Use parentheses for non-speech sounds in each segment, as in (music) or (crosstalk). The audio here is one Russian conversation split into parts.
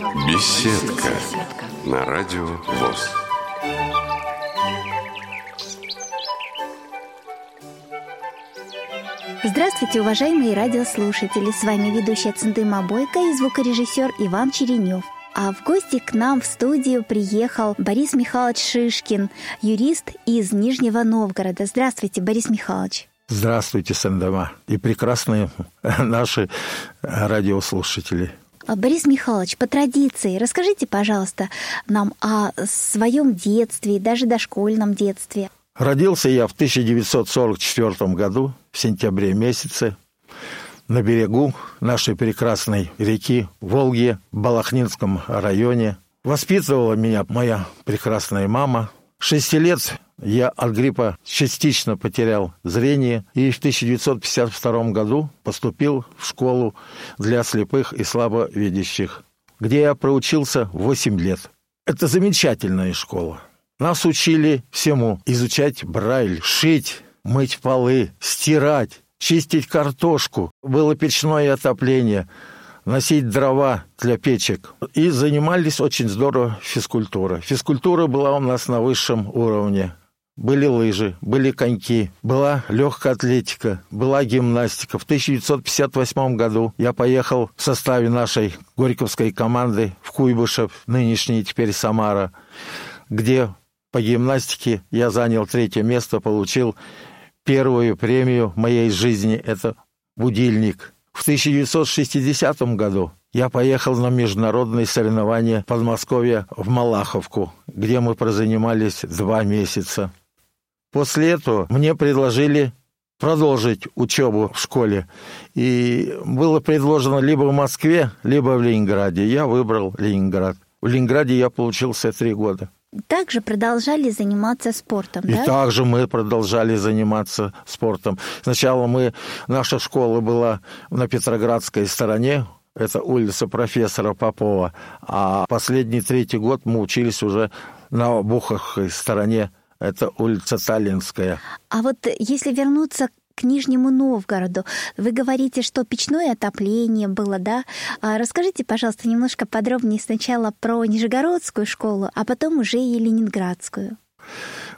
Беседка на радио ВОЗ. Здравствуйте, уважаемые радиослушатели! С вами ведущая Центыма Бойко и звукорежиссер Иван Черенев. А в гости к нам в студию приехал Борис Михайлович Шишкин, юрист из Нижнего Новгорода. Здравствуйте, Борис Михайлович. Здравствуйте, Сандама, и прекрасные (laughs) наши радиослушатели. А, Борис Михайлович, по традиции, расскажите, пожалуйста, нам о своем детстве, даже дошкольном детстве. Родился я в 1944 году, в сентябре месяце, на берегу нашей прекрасной реки Волги, в Балахнинском районе. Воспитывала меня моя прекрасная мама. Шести лет я от гриппа частично потерял зрение и в 1952 году поступил в школу для слепых и слабовидящих, где я проучился 8 лет. Это замечательная школа. Нас учили всему изучать брайль, шить, мыть полы, стирать, чистить картошку. Было печное отопление – носить дрова для печек. И занимались очень здорово физкультурой. Физкультура была у нас на высшем уровне. Были лыжи, были коньки, была легкая атлетика, была гимнастика. В 1958 году я поехал в составе нашей Горьковской команды в Куйбышев, нынешний теперь Самара, где по гимнастике я занял третье место, получил первую премию в моей жизни. Это будильник. В 1960 году я поехал на международные соревнования Подмосковья в Малаховку, где мы прозанимались два месяца. После этого мне предложили продолжить учебу в школе. И было предложено либо в Москве, либо в Ленинграде. Я выбрал Ленинград. В Ленинграде я получился три года. Также продолжали заниматься спортом, и да? Также мы продолжали заниматься спортом. Сначала мы, наша школа была на Петроградской стороне, это улица профессора Попова, а последний третий год мы учились уже на Буховской стороне, это улица Таллинская. А вот если вернуться к Нижнему Новгороду. Вы говорите, что печное отопление было, да? А расскажите, пожалуйста, немножко подробнее сначала про Нижегородскую школу, а потом уже и Ленинградскую.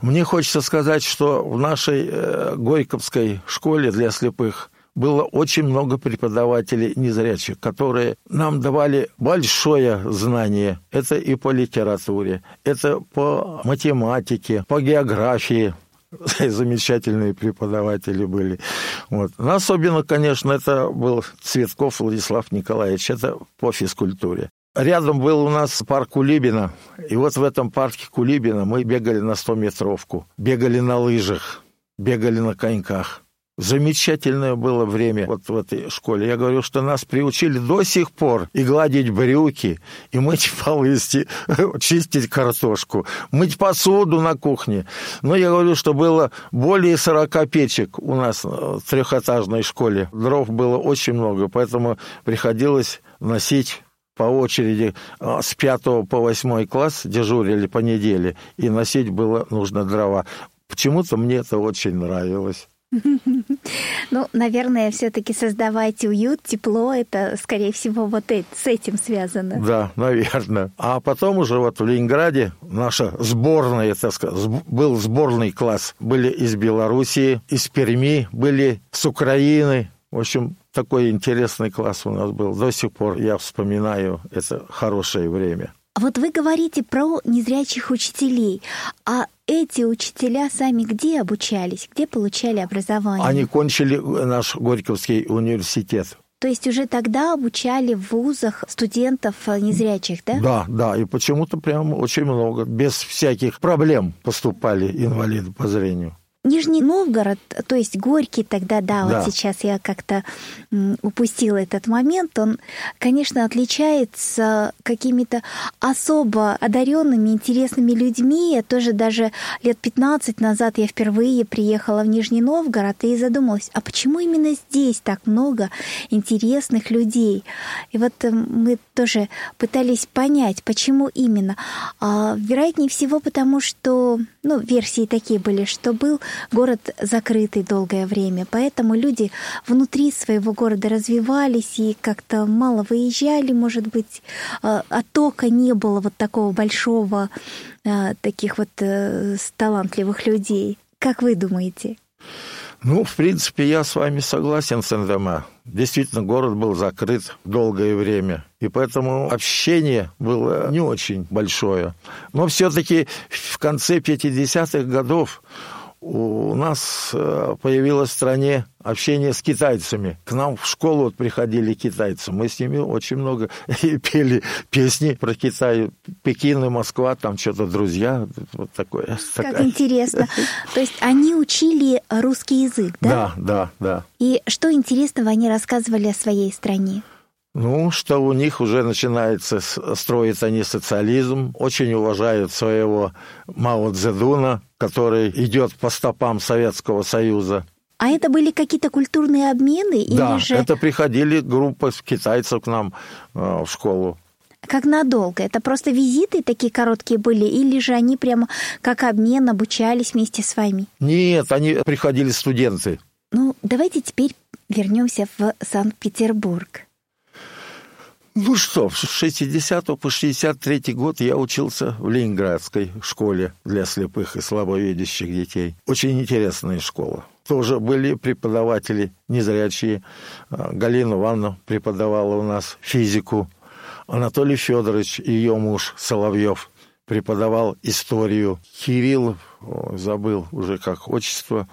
Мне хочется сказать, что в нашей э, Горьковской школе для слепых было очень много преподавателей незрячих, которые нам давали большое знание. Это и по литературе, это по математике, по географии, (laughs) замечательные преподаватели были. Вот. Но особенно, конечно, это был Цветков Владислав Николаевич, это по физкультуре. Рядом был у нас парк Кулибина, и вот в этом парке Кулибина мы бегали на 100-метровку, бегали на лыжах, бегали на коньках. Замечательное было время вот в этой школе. Я говорю, что нас приучили до сих пор и гладить брюки, и мыть (laughs) полы, (laughs) чистить картошку, мыть посуду на кухне. Но я говорю, что было более 40 печек у нас в трехэтажной школе. Дров было очень много, поэтому приходилось носить по очереди а, с пятого по восьмой класс дежурили по неделе, и носить было нужно дрова. Почему-то мне это очень нравилось. (laughs) Ну, наверное, все-таки создавать уют, тепло, это, скорее всего, вот с этим связано. Да, наверное. А потом уже вот в Ленинграде наша сборная, так сказать, был сборный класс. Были из Белоруссии, из Перми, были с Украины. В общем, такой интересный класс у нас был. До сих пор я вспоминаю это хорошее время. Вот вы говорите про незрячих учителей. А эти учителя сами где обучались, где получали образование? Они кончили наш Горьковский университет. То есть уже тогда обучали в вузах студентов незрячих, да? Да, да, и почему-то прям очень много, без всяких проблем поступали инвалиды по зрению. Нижний Новгород, то есть Горький тогда, да, да. вот сейчас я как-то упустила этот момент, он, конечно, отличается какими-то особо одаренными, интересными людьми. Я тоже даже лет 15 назад я впервые приехала в Нижний Новгород и задумалась, а почему именно здесь так много интересных людей? И вот э, мы тоже пытались понять, почему именно. А, вероятнее всего, потому что, ну, версии такие были, что был город закрытый долгое время, поэтому люди внутри своего города развивались и как-то мало выезжали, может быть, а, оттока не было вот такого большого, а, таких вот э, талантливых людей. Как вы думаете? Ну, в принципе, я с вами согласен, Сен-Дома. Действительно, город был закрыт долгое время, и поэтому общение было не очень большое. Но все-таки в конце 50-х годов у нас э, появилось в стране общение с китайцами. К нам в школу вот приходили китайцы. Мы с ними очень много (laughs) пели песни про Китай. Пекин и Москва, там что-то друзья. Вот такое. Как такая. интересно. То есть они учили русский язык, да? Да, да, да. И что интересного они рассказывали о своей стране? Ну, что у них уже начинается строить они социализм, очень уважают своего Мао Цзэдуна, который идет по стопам Советского Союза. А это были какие-то культурные обмены? Да, или же... это приходили группы китайцев к нам э, в школу. Как надолго? Это просто визиты такие короткие были, или же они прямо как обмен обучались вместе с вами? Нет, они приходили студенты. Ну, давайте теперь вернемся в Санкт-Петербург. Ну что, с 60 по 63 год я учился в Ленинградской школе для слепых и слабовидящих детей. Очень интересная школа. Тоже были преподаватели незрячие. А, Галина Ивановна преподавала у нас физику. Анатолий Федорович ее муж Соловьев преподавал историю. Кирилл, забыл уже как отчество,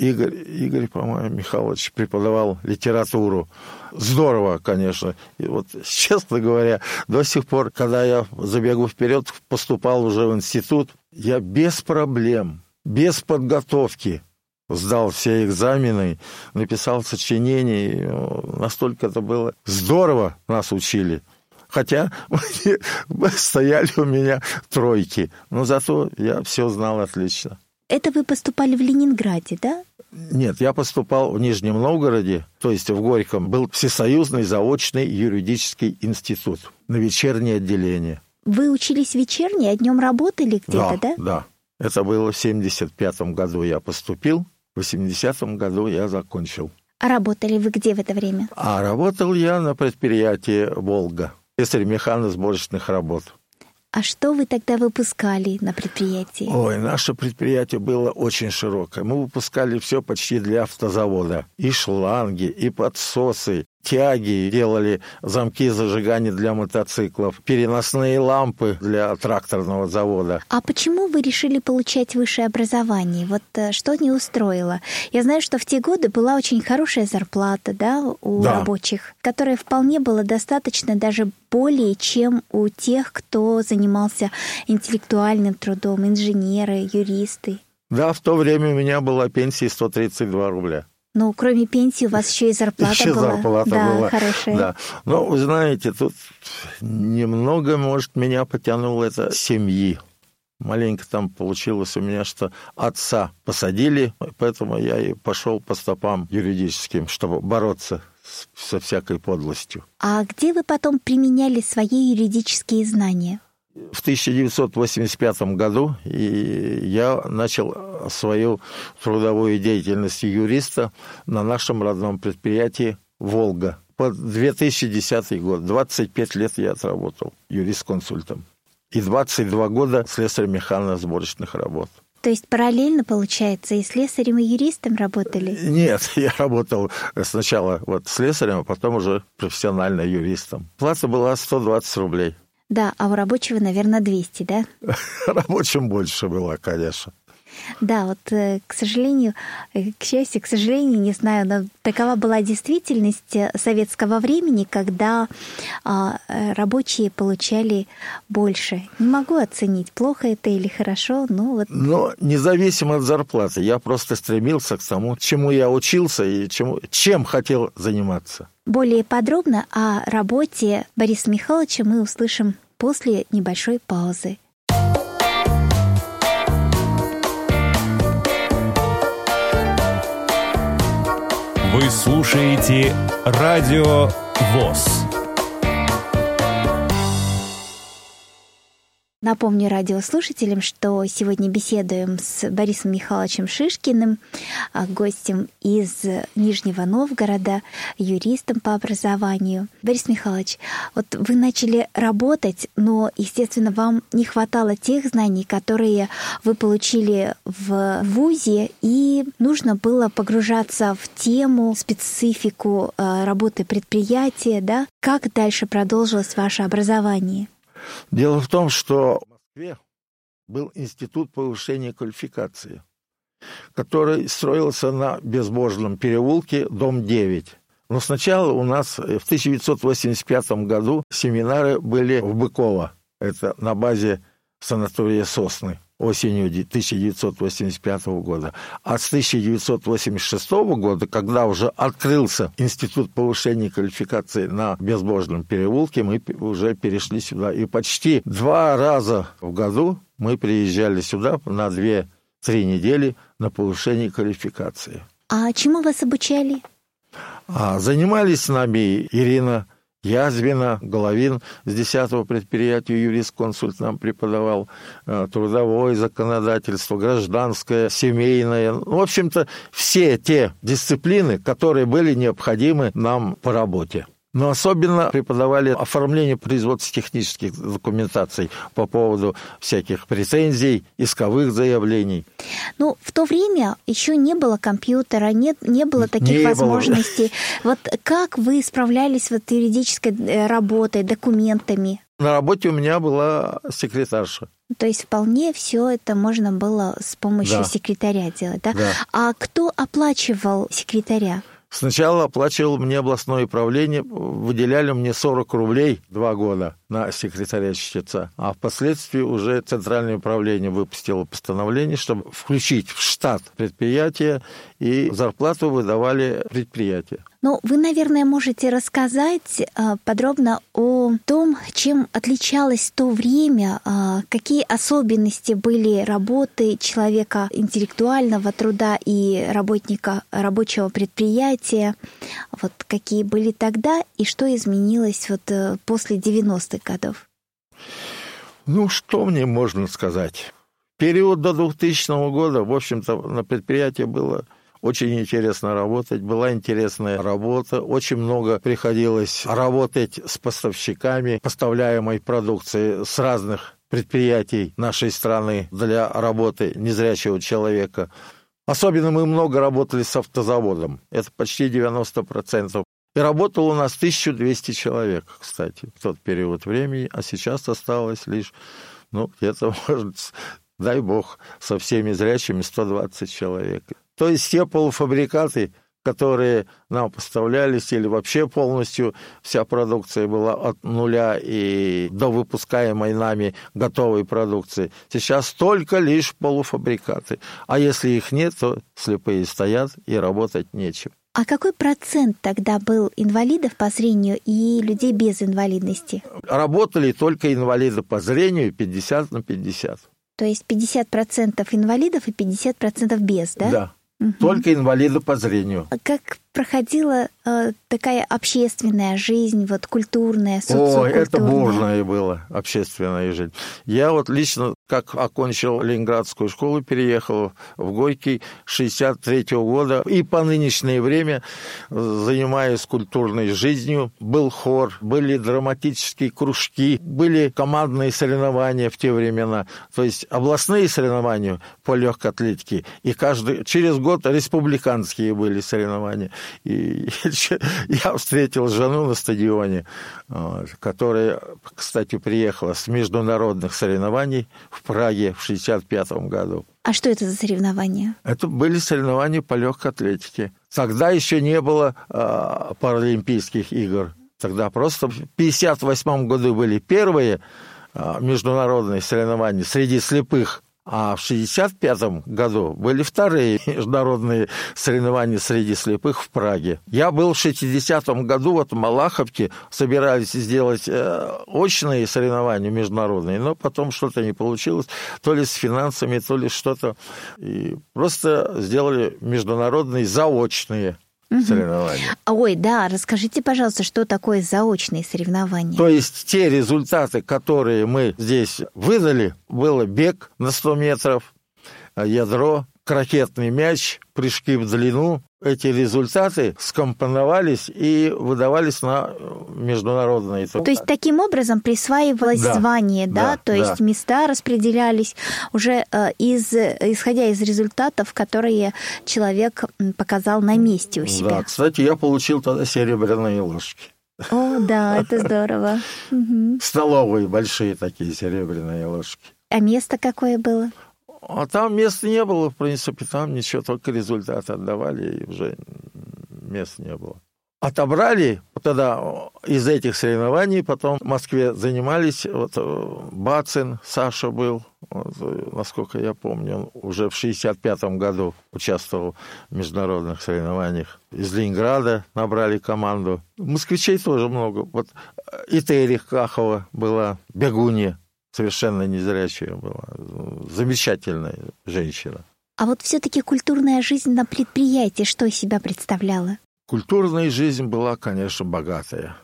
Игорь, Игорь, по-моему, Михайлович преподавал литературу. Здорово, конечно. И вот, (laughs) честно говоря, до сих пор, когда я забегу вперед, поступал уже в институт, я без проблем, без подготовки сдал все экзамены, написал сочинения. Настолько это было здорово нас учили. Хотя (laughs) стояли у меня тройки, но зато я все знал отлично. Это вы поступали в Ленинграде, да? Нет, я поступал в Нижнем Новгороде, то есть в Горьком. Был Всесоюзный заочный юридический институт на вечернее отделение. Вы учились вечернее, а днем работали где-то, да? Да, да. Это было в 75 году я поступил, в 80 году я закончил. А работали вы где в это время? А работал я на предприятии «Волга», слесарь механосборочных работ. А что вы тогда выпускали на предприятии? Ой, наше предприятие было очень широкое. Мы выпускали все почти для автозавода. И шланги, и подсосы, тяги, делали замки зажигания для мотоциклов, переносные лампы для тракторного завода. А почему вы решили получать высшее образование? Вот э, что не устроило? Я знаю, что в те годы была очень хорошая зарплата, да, у да. рабочих, которая вполне была достаточно даже более, чем у тех, кто занимался интеллектуальным трудом, инженеры, юристы. Да, в то время у меня была пенсия 132 рубля. Ну, кроме пенсии у вас еще и зарплата еще была. зарплата да, была. хорошая. Да. Но, вы знаете, тут немного, может, меня потянуло это семьи. Маленько там получилось у меня, что отца посадили, поэтому я и пошел по стопам юридическим, чтобы бороться со всякой подлостью. А где вы потом применяли свои юридические знания? В 1985 году и я начал свою трудовую деятельность юриста на нашем родном предприятии «Волга». По 2010 год, 25 лет я отработал юрист-консультом. И 22 года слесарь сборочных работ. То есть параллельно, получается, и слесарем, и юристом работали? Нет, (laughs) я работал сначала вот слесарем, а потом уже профессионально юристом. Плата была 120 рублей. Да, а у рабочего, наверное, 200, да? (laughs) Рабочим больше было, конечно. Да, вот, э, к сожалению, э, к счастью, к сожалению, не знаю, но такова была действительность э, советского времени, когда а, рабочие получали больше. Не могу оценить, плохо это или хорошо, но вот... Но независимо от зарплаты, я просто стремился к тому, чему я учился и чему, чем хотел заниматься. Более подробно о работе Бориса Михайловича мы услышим после небольшой паузы. Вы слушаете Радио ВОЗ. Напомню радиослушателям, что сегодня беседуем с Борисом Михайловичем Шишкиным, а, гостем из Нижнего Новгорода, юристом по образованию. Борис Михайлович, вот вы начали работать, но, естественно, вам не хватало тех знаний, которые вы получили в ВУЗе, и нужно было погружаться в тему, специфику а, работы предприятия, да? Как дальше продолжилось ваше образование? Дело в том, что в Москве был институт повышения квалификации, который строился на Безбожном переулке, дом 9. Но сначала у нас в 1985 году семинары были в Быково, это на базе санатория «Сосны» осенью 1985 года. А с 1986 года, когда уже открылся Институт повышения квалификации на Безбожном переулке, мы уже перешли сюда. И почти два раза в году мы приезжали сюда на две-три недели на повышение квалификации. А чему вас обучали? А занимались с нами Ирина Язвина, Головин с 10 предприятия юрист-консульт нам преподавал э, трудовое законодательство, гражданское, семейное. Ну, в общем-то, все те дисциплины, которые были необходимы нам по работе. Но особенно преподавали оформление производственно-технических документаций по поводу всяких претензий, исковых заявлений. Ну, в то время еще не было компьютера, нет, не было таких не возможностей. Было. Вот как вы справлялись вот юридической э, работой, документами? На работе у меня была секретарша. То есть вполне все это можно было с помощью да. секретаря делать, да? да? А кто оплачивал секретаря? Сначала оплачивал мне областное управление, выделяли мне 40 рублей два года на секретаря чтеца, а впоследствии уже Центральное управление выпустило постановление, чтобы включить в штат предприятия, и зарплату выдавали предприятия. Ну, вы, наверное, можете рассказать а, подробно о том, чем отличалось то время, а, какие особенности были работы человека интеллектуального труда и работника рабочего предприятия, вот какие были тогда и что изменилось вот э, после 90-х годов? Ну, что мне можно сказать? Период до 2000 года, в общем-то, на предприятии было очень интересно работать, была интересная работа, очень много приходилось работать с поставщиками поставляемой продукции с разных предприятий нашей страны для работы незрячего человека. Особенно мы много работали с автозаводом, это почти 90%. И работало у нас 1200 человек, кстати, в тот период времени, а сейчас осталось лишь, ну, где-то, (laughs) может, дай бог, со всеми зрячими 120 человек. То есть те полуфабрикаты, которые нам поставлялись, или вообще полностью вся продукция была от нуля и до выпускаемой нами готовой продукции. Сейчас только лишь полуфабрикаты. А если их нет, то слепые стоят и работать нечем. А какой процент тогда был инвалидов по зрению и людей без инвалидности? Работали только инвалиды по зрению 50 на 50. То есть 50% инвалидов и 50% без, да? Да. Угу. Только инвалиды по зрению. А как проходила э, такая общественная жизнь, вот культурная, социокультурная? О, это бурная была общественная жизнь. Я вот лично, как окончил Ленинградскую школу, переехал в Горький 63 -го года и по нынешнее время занимаюсь культурной жизнью. Был хор, были драматические кружки, были командные соревнования в те времена, то есть областные соревнования по легкой атлетике, и каждый через год республиканские были соревнования. И (laughs) я встретил жену на стадионе, которая, кстати, приехала с международных соревнований в Праге в 1965 году. А что это за соревнования? Это были соревнования по легкой атлетике. Тогда еще не было э, Паралимпийских игр. Тогда просто в 1958 году были первые э, международные соревнования среди слепых а в 1965 году были вторые (laughs) международные соревнования среди слепых в Праге. Я был в 60 году вот в Малаховке, собирались сделать э, очные соревнования международные, но потом что-то не получилось, то ли с финансами, то ли что-то. И просто сделали международные заочные угу. соревнования. Ой, да, расскажите, пожалуйста, что такое заочные соревнования? То есть те результаты, которые мы здесь выдали, было бег на 100 метров, ядро, крокетный мяч, прыжки в длину, эти результаты скомпоновались и выдавались на международные То есть таким образом присваивалось да, звание, да? да То да. есть места распределялись уже э, из, исходя из результатов, которые человек показал на месте у себя. Да, кстати, я получил тогда серебряные ложки. О, да, это здорово. (laughs) Столовые большие такие серебряные ложки. А место какое было? А там места не было, в принципе, там ничего, только результаты отдавали, и уже мест не было. Отобрали тогда из этих соревнований, потом в Москве занимались, вот э, Бацин, Саша был, вот, э, насколько я помню, он уже в 65-м году участвовал в международных соревнованиях. Из Ленинграда набрали команду. Москвичей тоже много. Вот э, и Терих Кахова была, Бегунья, совершенно незрячая была, замечательная женщина. А вот все-таки культурная жизнь на предприятии что из себя представляла? Культурная жизнь была, конечно, богатая.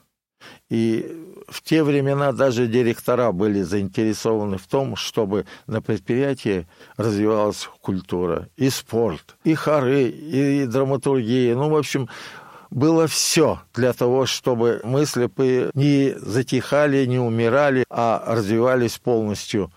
И в те времена даже директора были заинтересованы в том, чтобы на предприятии развивалась культура, и спорт, и хоры, и драматургия. Ну, в общем, было все для того, чтобы мы слепые не затихали, не умирали, а развивались полностью.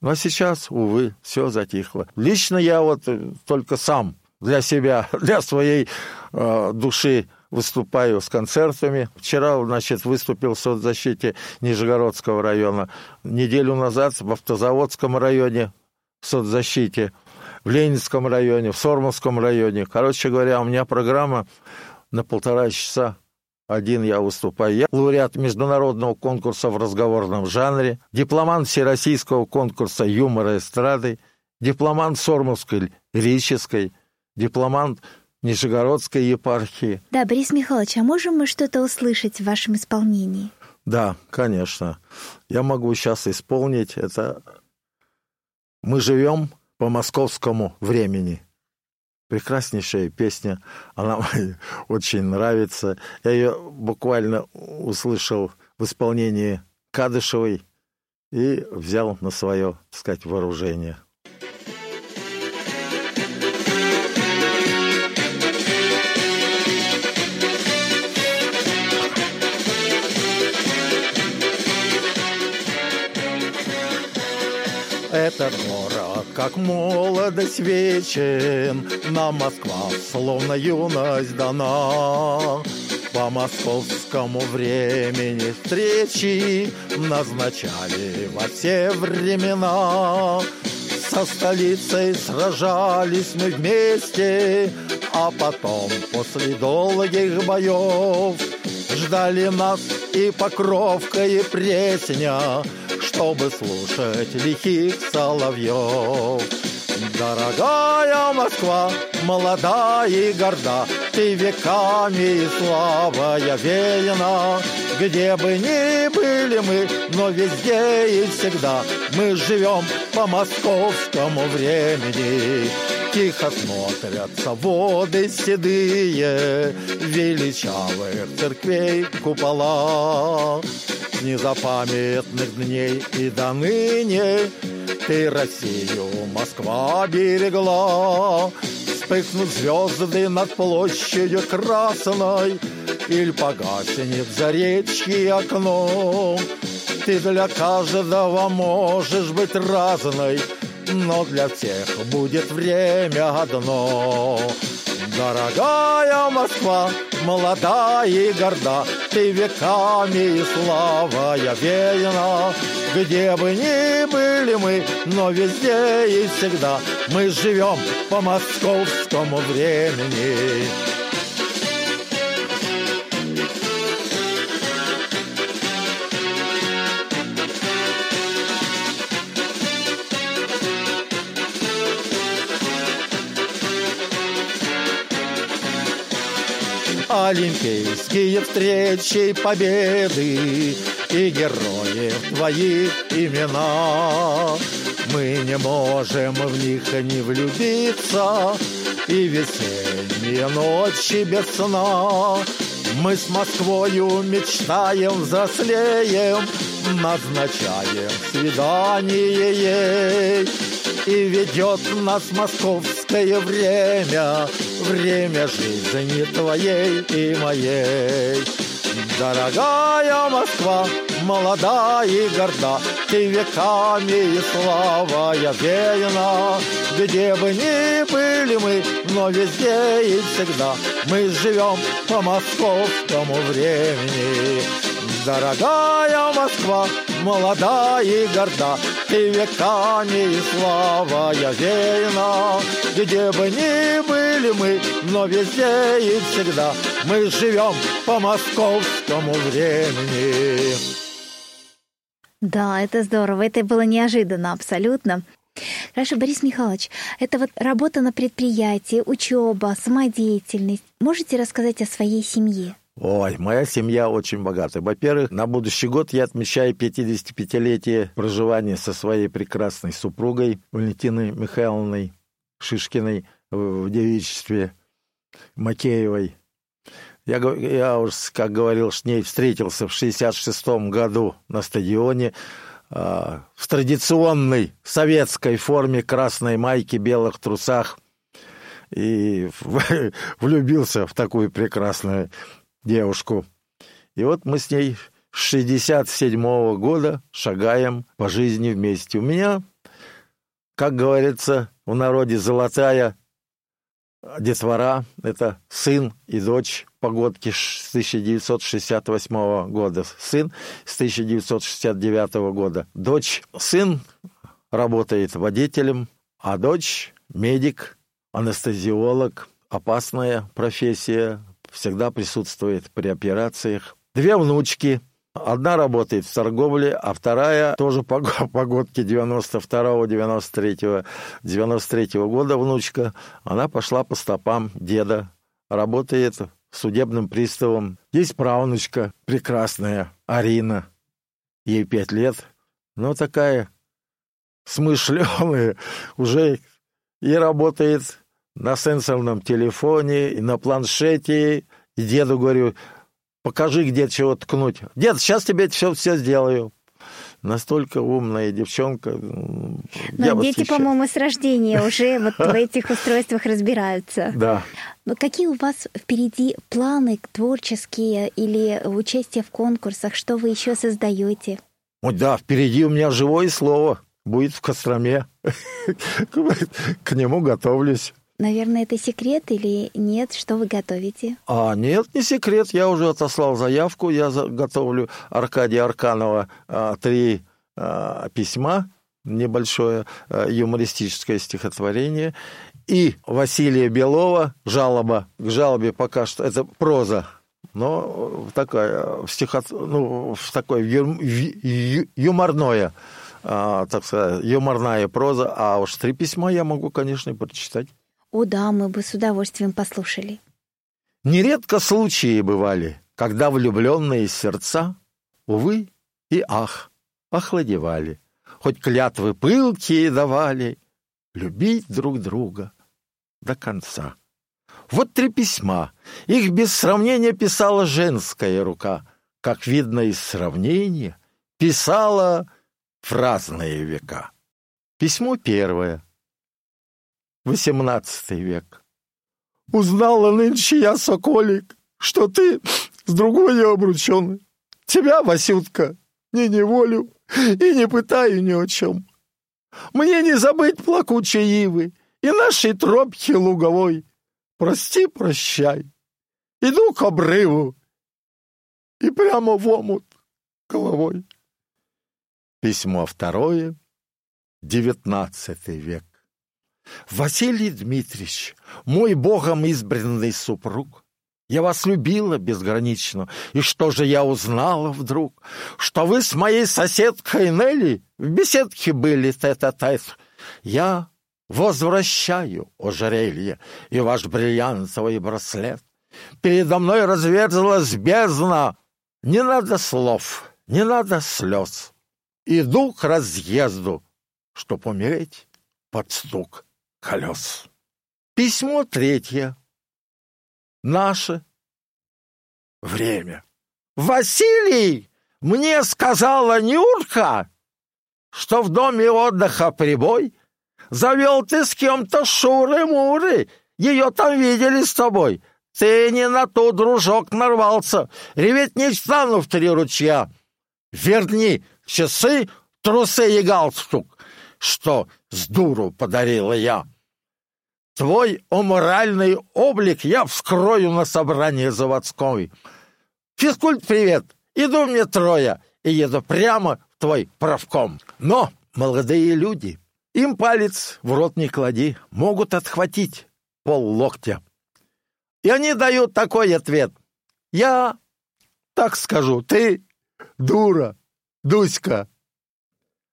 Но сейчас, увы, все затихло. Лично я вот только сам для себя, (laughs) для своей э, души выступаю с концертами. Вчера, значит, выступил в соцзащите Нижегородского района. Неделю назад в Автозаводском районе в соцзащите, в Ленинском районе, в Сормовском районе. Короче говоря, у меня программа на полтора часа. Один я выступаю. Я лауреат международного конкурса в разговорном жанре, дипломант всероссийского конкурса юмора эстрады, дипломант Сормовской лирической, дипломант Нижегородской епархии. Да, Борис Михайлович, а можем мы что-то услышать в вашем исполнении? Да, конечно. Я могу сейчас исполнить это. Мы живем по московскому времени прекраснейшая песня, она мне (laughs) очень нравится. Я ее буквально услышал в исполнении Кадышевой и взял на свое, так сказать, вооружение. Этот город, как молодость вечен, Нам Москва, словно юность дана. По московскому времени встречи Назначали во все времена. Со столицей сражались мы вместе, А потом, после долгих боев, Ждали нас и Покровка, и Пресня, чтобы слушать лихих соловьев. Дорогая Москва, молодая и горда, Ты веками и славая веяна. Где бы ни были мы, но везде и всегда Мы живем по московскому времени. Тихо смотрятся воды седые Величавых церквей купола незапамятных дней и до ныне Ты Россию, Москва берегла. Вспыхнут звезды над площадью красной, Иль погаснет заречье окно. Ты для каждого можешь быть разной, Но для всех будет время одно. Дорогая Москва, молодая и горда, Ты веками и славая веяна. Где бы ни были мы, но везде и всегда Мы живем по московскому времени. Олимпийские встречи победы И героев твоих имена. Мы не можем в них не влюбиться И весенние ночи без сна. Мы с Москвою мечтаем, взрослеем Назначаем свидание ей И ведет нас московское время Время жизни твоей и моей Дорогая Москва, молода и горда, Ты веками и славая верна. Где бы ни были мы, но везде и всегда Мы живем по московскому времени. Дорогая Москва, молода и горда, Ты веками и славая верна. Где бы ни были мы, но везде и всегда Мы живем по московскому времени. Да, это здорово. Это было неожиданно абсолютно. Хорошо, Борис Михайлович, это вот работа на предприятии, учеба, самодеятельность. Можете рассказать о своей семье? Ой, моя семья очень богатая. Во-первых, на будущий год я отмечаю 55-летие проживания со своей прекрасной супругой Валентиной Михайловной Шишкиной в девичестве Макеевой. Я, я уж, как говорил, с ней встретился в 66-м году на стадионе э, в традиционной советской форме красной майки, белых трусах и (laughs) влюбился в такую прекрасную девушку. И вот мы с ней с 67 -го года шагаем по жизни вместе. У меня, как говорится в народе, золотая детвора – это сын и дочь погодки с 1968 года, сын с 1969 года. Дочь, сын работает водителем, а дочь – медик, анестезиолог, опасная профессия, всегда присутствует при операциях. Две внучки. Одна работает в торговле, а вторая тоже по (laughs) погодке 92-го, 93-го, 93-го года внучка. Она пошла по стопам деда. Работает судебным приставом. Есть правнучка прекрасная, Арина. Ей пять лет. Но такая смышленая, (laughs) уже и работает на сенсорном телефоне, и на планшете. И деду говорю, покажи, где чего ткнуть. Дед, сейчас тебе все, все сделаю. Настолько умная девчонка. Но Я дети, по-моему, с рождения уже вот в этих устройствах разбираются. (laughs) Да. Но какие у вас впереди планы творческие или участие в конкурсах? Что вы еще создаете? Ой, да, впереди у меня живое слово. Будет в Костроме. (laughs) К нему готовлюсь. Наверное, это секрет или нет? Что вы готовите? А, нет, не секрет. Я уже отослал заявку. Я готовлю Аркадия Арканова а, три а, письма, небольшое а, юмористическое стихотворение. И Василия Белова «Жалоба». К жалобе пока что это проза, но такая, в стихот... ну, в такое ю... Юморное, так сказать, юморная проза. А уж три письма я могу, конечно, прочитать. О да, мы бы с удовольствием послушали. Нередко случаи бывали, когда влюбленные сердца, увы и ах, охладевали, хоть клятвы пылкие давали, любить друг друга до конца. Вот три письма, их без сравнения писала женская рука, как видно из сравнения, писала в разные века. Письмо первое. XVIII век. Узнала нынче я, соколик, что ты с другой обручен. Тебя, Васютка, не неволю и не пытаю ни о чем. Мне не забыть плакучей ивы и нашей тропки луговой. Прости, прощай. Иду к обрыву и прямо в омут головой. Письмо второе, девятнадцатый век. Василий Дмитриевич, мой богом избранный супруг, я вас любила безгранично, и что же я узнала вдруг? Что вы с моей соседкой Нелли в беседке были тет-а-тет. -тет. Я возвращаю ожерелье и ваш бриллиантовый браслет. передо мной разверзлась бездна. Не надо слов, не надо слез. Иду к разъезду, чтоб умереть под стук колес. Письмо третье. Наше время. Василий, мне сказала Нюрка, что в доме отдыха прибой завел ты с кем-то шуры-муры. Ее там видели с тобой. Ты не на ту, дружок, нарвался. Реветь не стану в три ручья. Верни часы, трусы и галстук, что с дуру подарила я. Твой уморальный облик я вскрою на собрании заводской. Физкульт, привет! Иду мне трое и еду прямо в твой правком. Но молодые люди, им палец в рот не клади, могут отхватить пол локтя. И они дают такой ответ. Я так скажу, ты дура, Дуська.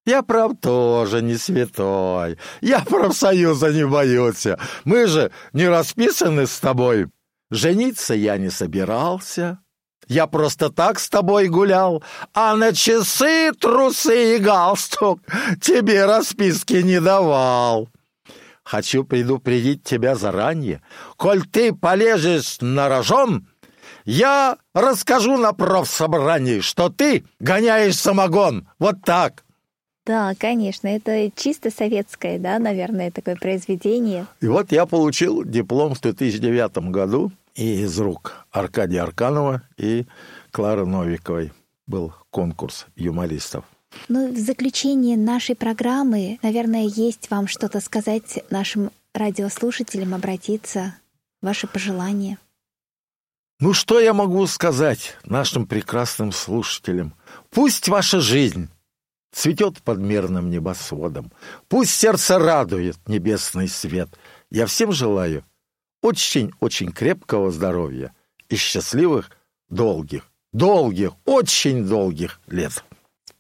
Я, прав, тоже не святой. Я профсоюза не боюсь. Мы же не расписаны с тобой. Жениться я не собирался. Я просто так с тобой гулял, а на часы, трусы и галстук тебе расписки не давал. Хочу предупредить тебя заранее. Коль ты полезешь на рожон, я расскажу на профсобрании, что ты гоняешь самогон. Вот так. Да, конечно, это чисто советское, да, наверное, такое произведение. И вот я получил диплом в 2009 году и из рук Аркадия Арканова и Клары Новиковой был конкурс юмористов. Ну, в заключение нашей программы, наверное, есть вам что-то сказать нашим радиослушателям, обратиться, ваши пожелания. Ну, что я могу сказать нашим прекрасным слушателям? Пусть ваша жизнь цветет под мирным небосводом. Пусть сердце радует небесный свет. Я всем желаю очень-очень крепкого здоровья и счастливых, долгих, долгих, очень долгих лет.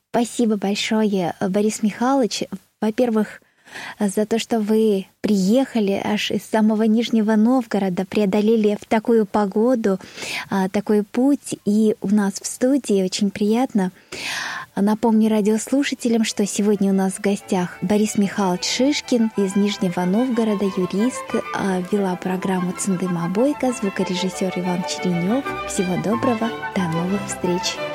Спасибо большое, Борис Михайлович. Во-первых, за то, что вы приехали аж из самого Нижнего Новгорода, преодолели в такую погоду а, такой путь. И у нас в студии очень приятно. Напомню радиослушателям, что сегодня у нас в гостях Борис Михайлович Шишкин из Нижнего Новгорода, юрист, вела программу Цендыма Бойко, звукорежиссер Иван Черенев. Всего доброго, до новых встреч!